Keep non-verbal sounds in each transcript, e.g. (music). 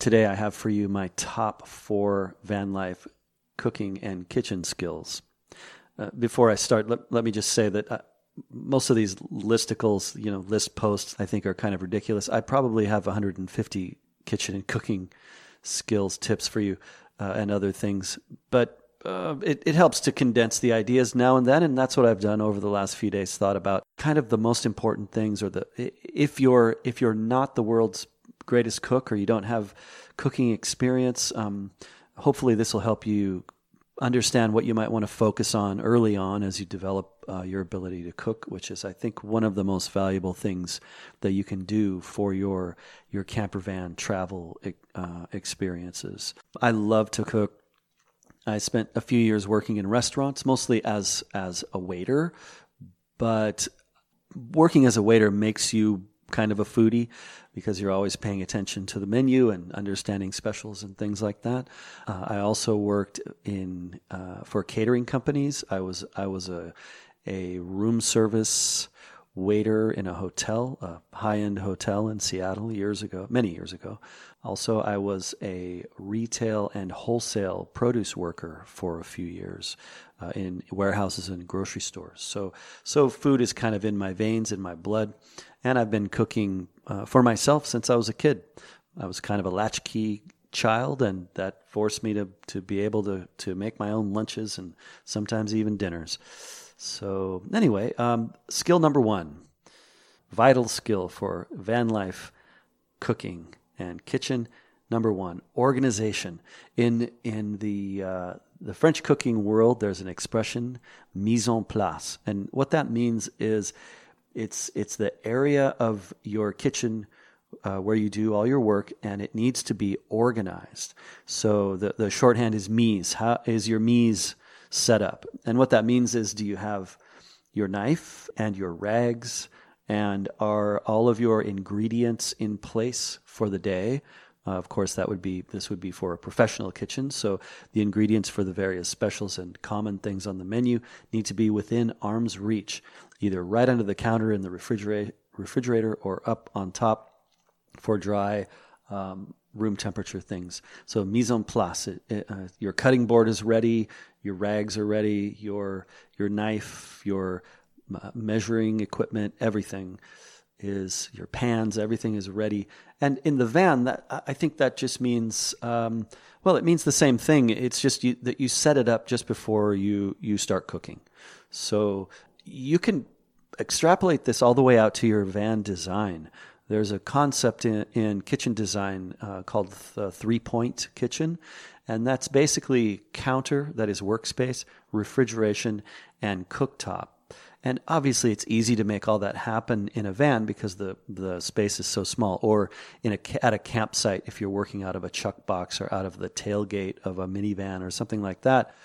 today I have for you my top four van life cooking and kitchen skills. Uh, before I start, let, let me just say that uh, most of these listicles, you know, list posts, I think are kind of ridiculous. I probably have 150 kitchen and cooking skills tips for you uh, and other things, but uh, it, it helps to condense the ideas now and then, and that's what I've done over the last few days. Thought about kind of the most important things, or the if you're if you're not the world's greatest cook or you don't have cooking experience, um, hopefully this will help you understand what you might want to focus on early on as you develop uh, your ability to cook, which is, I think, one of the most valuable things that you can do for your your camper van travel uh, experiences. I love to cook. I spent a few years working in restaurants, mostly as as a waiter, but working as a waiter makes you kind of a foodie because you're always paying attention to the menu and understanding specials and things like that. Uh, I also worked in uh, for catering companies. I was I was a a room service waiter in a hotel, a high end hotel in Seattle years ago, many years ago. Also, I was a retail and wholesale produce worker for a few years uh, in warehouses and grocery stores. So, so food is kind of in my veins, in my blood and I've been cooking uh, for myself since I was a kid. I was kind of a latchkey child, and that forced me to to be able to to make my own lunches and sometimes even dinners. So anyway, um, skill number one, vital skill for van life cooking and kitchen. Number one, organization. In in the uh, the French cooking world, there's an expression mise en place, and what that means is it's it's the area of your kitchen uh, where you do all your work, and it needs to be organized. So the the shorthand is mise. How is your mise set up? And what that means is, do you have your knife and your rags, and are all of your ingredients in place for the day? Uh, of course, that would be this would be for a professional kitchen. So the ingredients for the various specials and common things on the menu need to be within arm's reach either right under the counter in the refrigerator, refrigerator or up on top for dry um, room temperature things. So mise en place. It, it, uh, your cutting board is ready. Your rags are ready. Your your knife, your uh, measuring equipment, everything is your pans. Everything is ready. And in the van, that I think that just means um, well, it means the same thing. It's just you, that you set it up just before you you start cooking. So you can extrapolate this all the way out to your van design. There's a concept in, in kitchen design uh, called the three point kitchen, and that's basically counter, that is workspace, refrigeration, and cooktop. And obviously, it's easy to make all that happen in a van because the, the space is so small, or in a, at a campsite if you're working out of a chuck box or out of the tailgate of a minivan or something like that.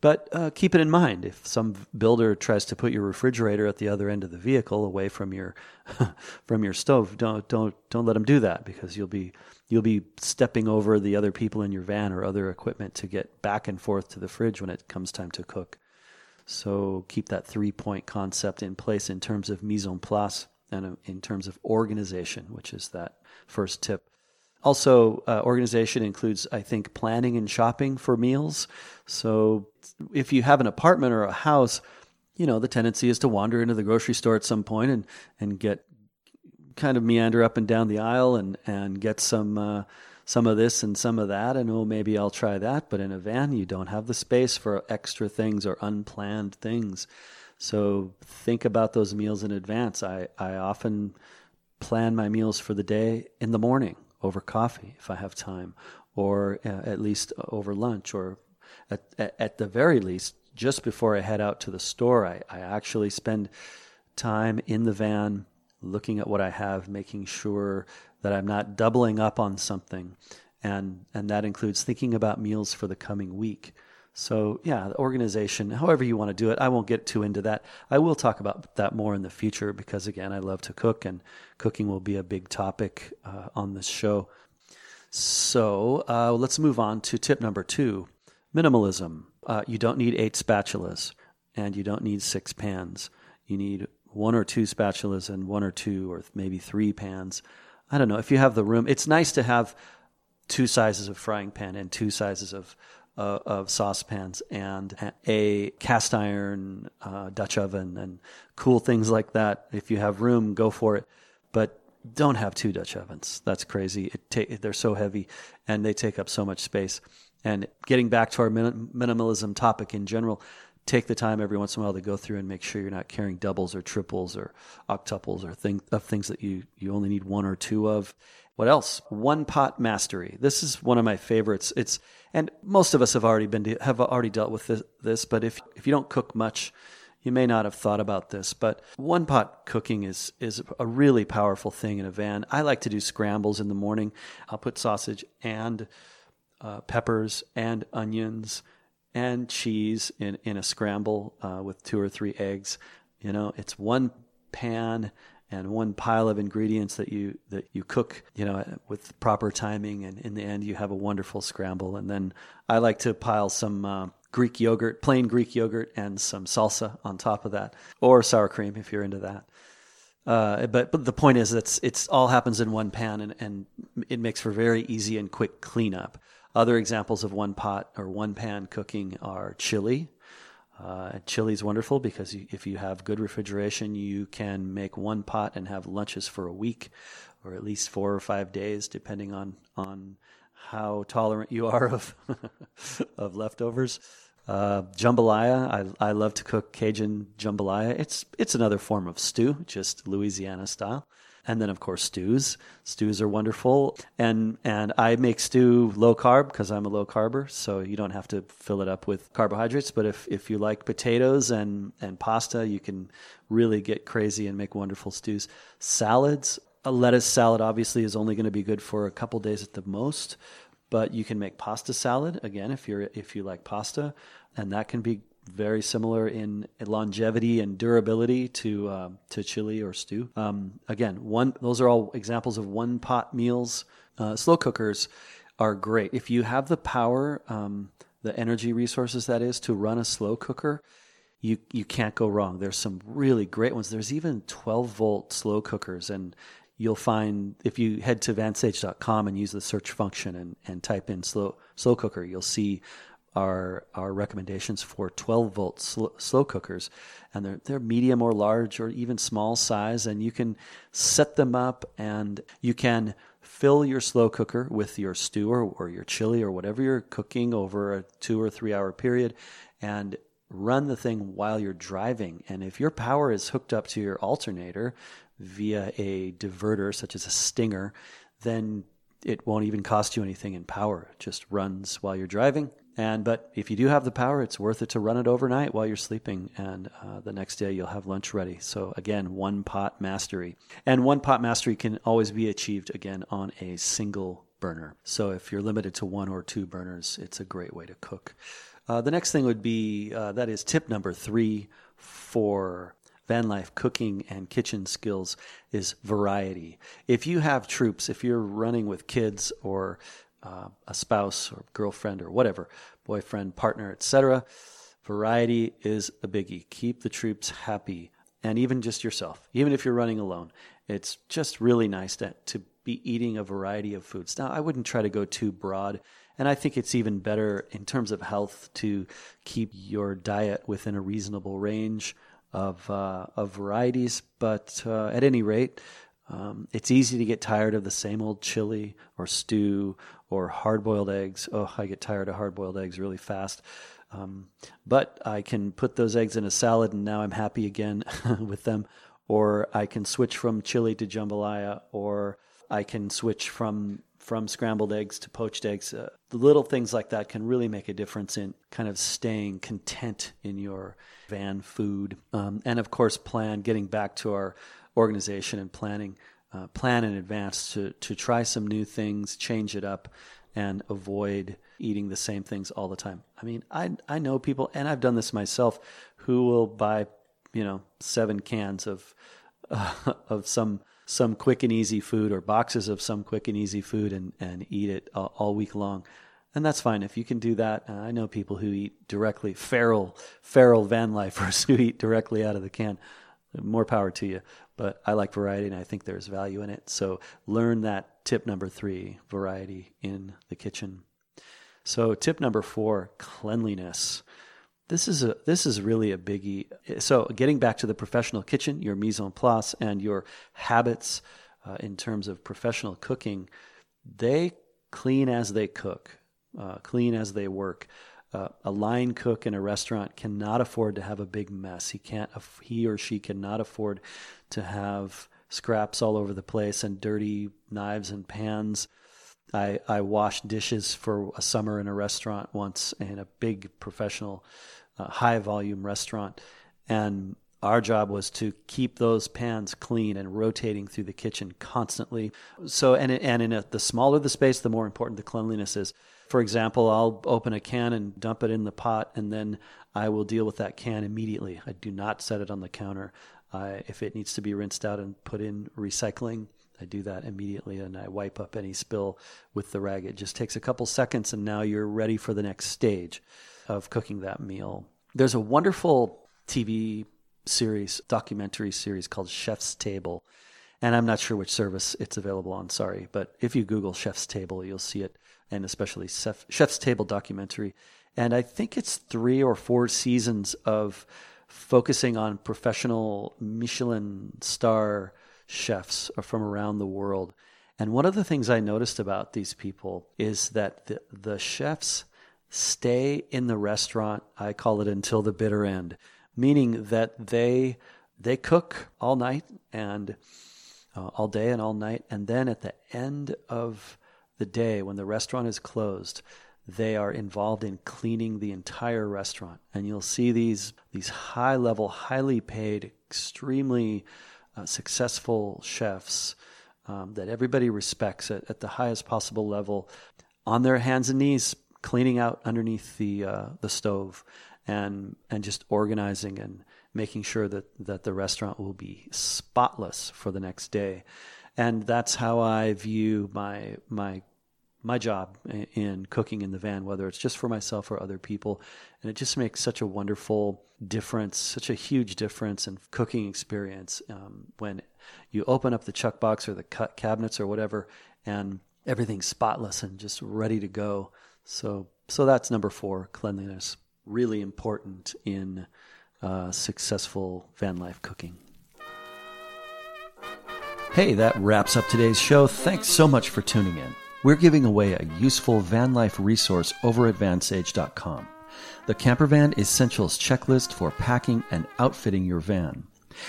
But uh, keep it in mind if some builder tries to put your refrigerator at the other end of the vehicle, away from your (laughs) from your stove, don't don't don't let them do that because you'll be you'll be stepping over the other people in your van or other equipment to get back and forth to the fridge when it comes time to cook. So keep that three point concept in place in terms of mise en place and uh, in terms of organization, which is that first tip. Also, uh, organization includes, I think, planning and shopping for meals. So, if you have an apartment or a house, you know the tendency is to wander into the grocery store at some point and and get kind of meander up and down the aisle and and get some uh, some of this and some of that, and oh maybe I'll try that. But in a van, you don't have the space for extra things or unplanned things. So think about those meals in advance. I I often plan my meals for the day in the morning over coffee if I have time, or uh, at least over lunch, or at, at the very least, just before I head out to the store, I, I actually spend time in the van looking at what I have, making sure that I'm not doubling up on something. And, and that includes thinking about meals for the coming week. So, yeah, the organization, however you want to do it, I won't get too into that. I will talk about that more in the future because, again, I love to cook and cooking will be a big topic uh, on this show. So, uh, let's move on to tip number two minimalism. Uh, you don't need eight spatulas and you don't need six pans. You need one or two spatulas and one or two or maybe three pans. I don't know if you have the room. It's nice to have two sizes of frying pan and two sizes of of saucepans and a cast iron uh, Dutch oven and cool things like that. If you have room, go for it. But don't have two Dutch ovens. That's crazy. Ta- they're so heavy and they take up so much space. And getting back to our min- minimalism topic in general, take the time every once in a while to go through and make sure you're not carrying doubles or triples or octuples or thing, of things that you, you only need one or two of. What else? One pot mastery. This is one of my favorites. It's and most of us have already been have already dealt with this, this but if if you don't cook much, you may not have thought about this, but one pot cooking is is a really powerful thing in a van. I like to do scrambles in the morning. I'll put sausage and uh, peppers and onions and cheese in in a scramble uh, with two or three eggs. You know, it's one pan and one pile of ingredients that you that you cook, you know, with proper timing, and in the end, you have a wonderful scramble. And then I like to pile some uh, Greek yogurt, plain Greek yogurt, and some salsa on top of that, or sour cream if you're into that. Uh, but but the point is that it's all happens in one pan, and, and it makes for very easy and quick cleanup. Other examples of one pot or one pan cooking are chili, uh, chili is wonderful because you, if you have good refrigeration, you can make one pot and have lunches for a week, or at least four or five days, depending on on how tolerant you are (laughs) of of leftovers. Uh, jambalaya, I, I love to cook Cajun jambalaya. It's it's another form of stew, just Louisiana style. And then of course stews. Stews are wonderful. And and I make stew low carb because I'm a low carber, so you don't have to fill it up with carbohydrates. But if, if you like potatoes and, and pasta, you can really get crazy and make wonderful stews. Salads, a lettuce salad obviously is only going to be good for a couple days at the most, but you can make pasta salad again if you're if you like pasta, and that can be very similar in longevity and durability to uh, to chili or stew. Um, again, one those are all examples of one pot meals. Uh, slow cookers are great if you have the power, um, the energy resources that is to run a slow cooker. You you can't go wrong. There's some really great ones. There's even 12 volt slow cookers and you'll find if you head to vansage.com and use the search function and, and type in slow slow cooker, you'll see our our recommendations for 12 volt slow, slow, cookers, and they're they're medium or large or even small size, and you can set them up and you can fill your slow cooker with your stew or, or your chili or whatever you're cooking over a two or three hour period, and run the thing while you're driving. And if your power is hooked up to your alternator via a diverter such as a stinger, then it won't even cost you anything in power. It just runs while you're driving and but if you do have the power, it's worth it to run it overnight while you're sleeping, and uh, the next day you'll have lunch ready. So again, one pot mastery, and one pot mastery can always be achieved again on a single burner. So if you're limited to one or two burners, it's a great way to cook. Uh, the next thing would be uh, that is tip number three for van life cooking and kitchen skills is variety. If you have troops, if you're running with kids or uh, a spouse or girlfriend or whatever, boyfriend, partner, etc. Variety is a biggie. Keep the troops happy, and even just yourself, even if you're running alone. It's just really nice to, to be eating a variety of foods. Now, I wouldn't try to go too broad, and I think it's even better in terms of health to keep your diet within a reasonable range of uh, of varieties. But uh, at any rate, um, it's easy to get tired of the same old chili or stew or hard boiled eggs. Oh, I get tired of hard boiled eggs really fast. Um, but I can put those eggs in a salad and now I'm happy again (laughs) with them. Or I can switch from chili to jambalaya, or I can switch from from scrambled eggs to poached eggs. Uh, the little things like that can really make a difference in kind of staying content in your van food. Um, and of course, plan getting back to our organization and planning uh, plan in advance to to try some new things, change it up, and avoid eating the same things all the time. I mean, I I know people, and I've done this myself, who will buy you know seven cans of uh, (laughs) of some some quick and easy food or boxes of some quick and easy food and and eat it all, all week long. And that's fine if you can do that. Uh, I know people who eat directly, feral, feral van lifers (laughs) who eat directly out of the can. More power to you. But I like variety and I think there's value in it. So learn that tip number three variety in the kitchen. So, tip number four cleanliness. This is a this is really a biggie. So, getting back to the professional kitchen, your mise en place, and your habits uh, in terms of professional cooking, they clean as they cook, uh, clean as they work. Uh, a line cook in a restaurant cannot afford to have a big mess. He can't. He or she cannot afford to have scraps all over the place and dirty knives and pans. I I washed dishes for a summer in a restaurant once in a big professional, uh, high volume restaurant, and our job was to keep those pans clean and rotating through the kitchen constantly. So, and and in a, the smaller the space, the more important the cleanliness is. For example, I'll open a can and dump it in the pot, and then I will deal with that can immediately. I do not set it on the counter. Uh, if it needs to be rinsed out and put in recycling, I do that immediately and I wipe up any spill with the rag. It just takes a couple seconds, and now you're ready for the next stage of cooking that meal. There's a wonderful TV series, documentary series called Chef's Table. And I'm not sure which service it's available on, sorry. But if you Google Chef's Table, you'll see it, and especially Chef, Chef's Table documentary. And I think it's three or four seasons of focusing on professional Michelin star chefs from around the world. And one of the things I noticed about these people is that the, the chefs stay in the restaurant, I call it until the bitter end meaning that they they cook all night and uh, all day and all night, and then at the end of the day, when the restaurant is closed, they are involved in cleaning the entire restaurant. And you'll see these these high level, highly paid, extremely uh, successful chefs um, that everybody respects at, at the highest possible level, on their hands and knees cleaning out underneath the uh, the stove and and just organizing and making sure that that the restaurant will be spotless for the next day and that's how I view my my my job in cooking in the van whether it's just for myself or other people and it just makes such a wonderful difference such a huge difference in cooking experience um, when you open up the chuck box or the cut cabinets or whatever and everything's spotless and just ready to go so so that's number four cleanliness really important in uh, successful van life cooking. Hey, that wraps up today's show. Thanks so much for tuning in. We're giving away a useful van life resource over at vansage.com. The Campervan Essentials Checklist for packing and outfitting your van.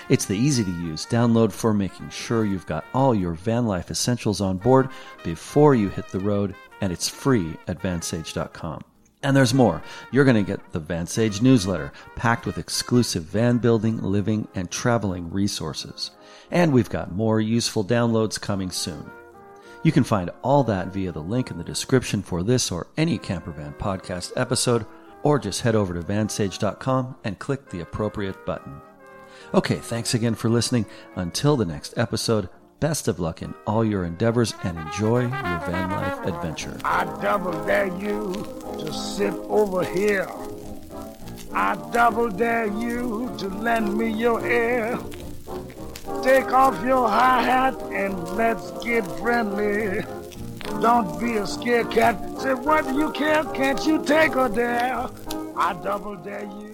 It's the easy to use download for making sure you've got all your van life essentials on board before you hit the road, and it's free at vansage.com. And there's more. You're going to get the VanSage newsletter, packed with exclusive van building, living, and traveling resources. And we've got more useful downloads coming soon. You can find all that via the link in the description for this or any Campervan podcast episode, or just head over to vansage.com and click the appropriate button. Okay, thanks again for listening. Until the next episode, Best of luck in all your endeavors and enjoy your van life adventure. I double dare you to sit over here. I double dare you to lend me your ear. Take off your high hat and let's get friendly. Don't be a scared cat. Say, what do you care? Can't you take a dare? I double dare you.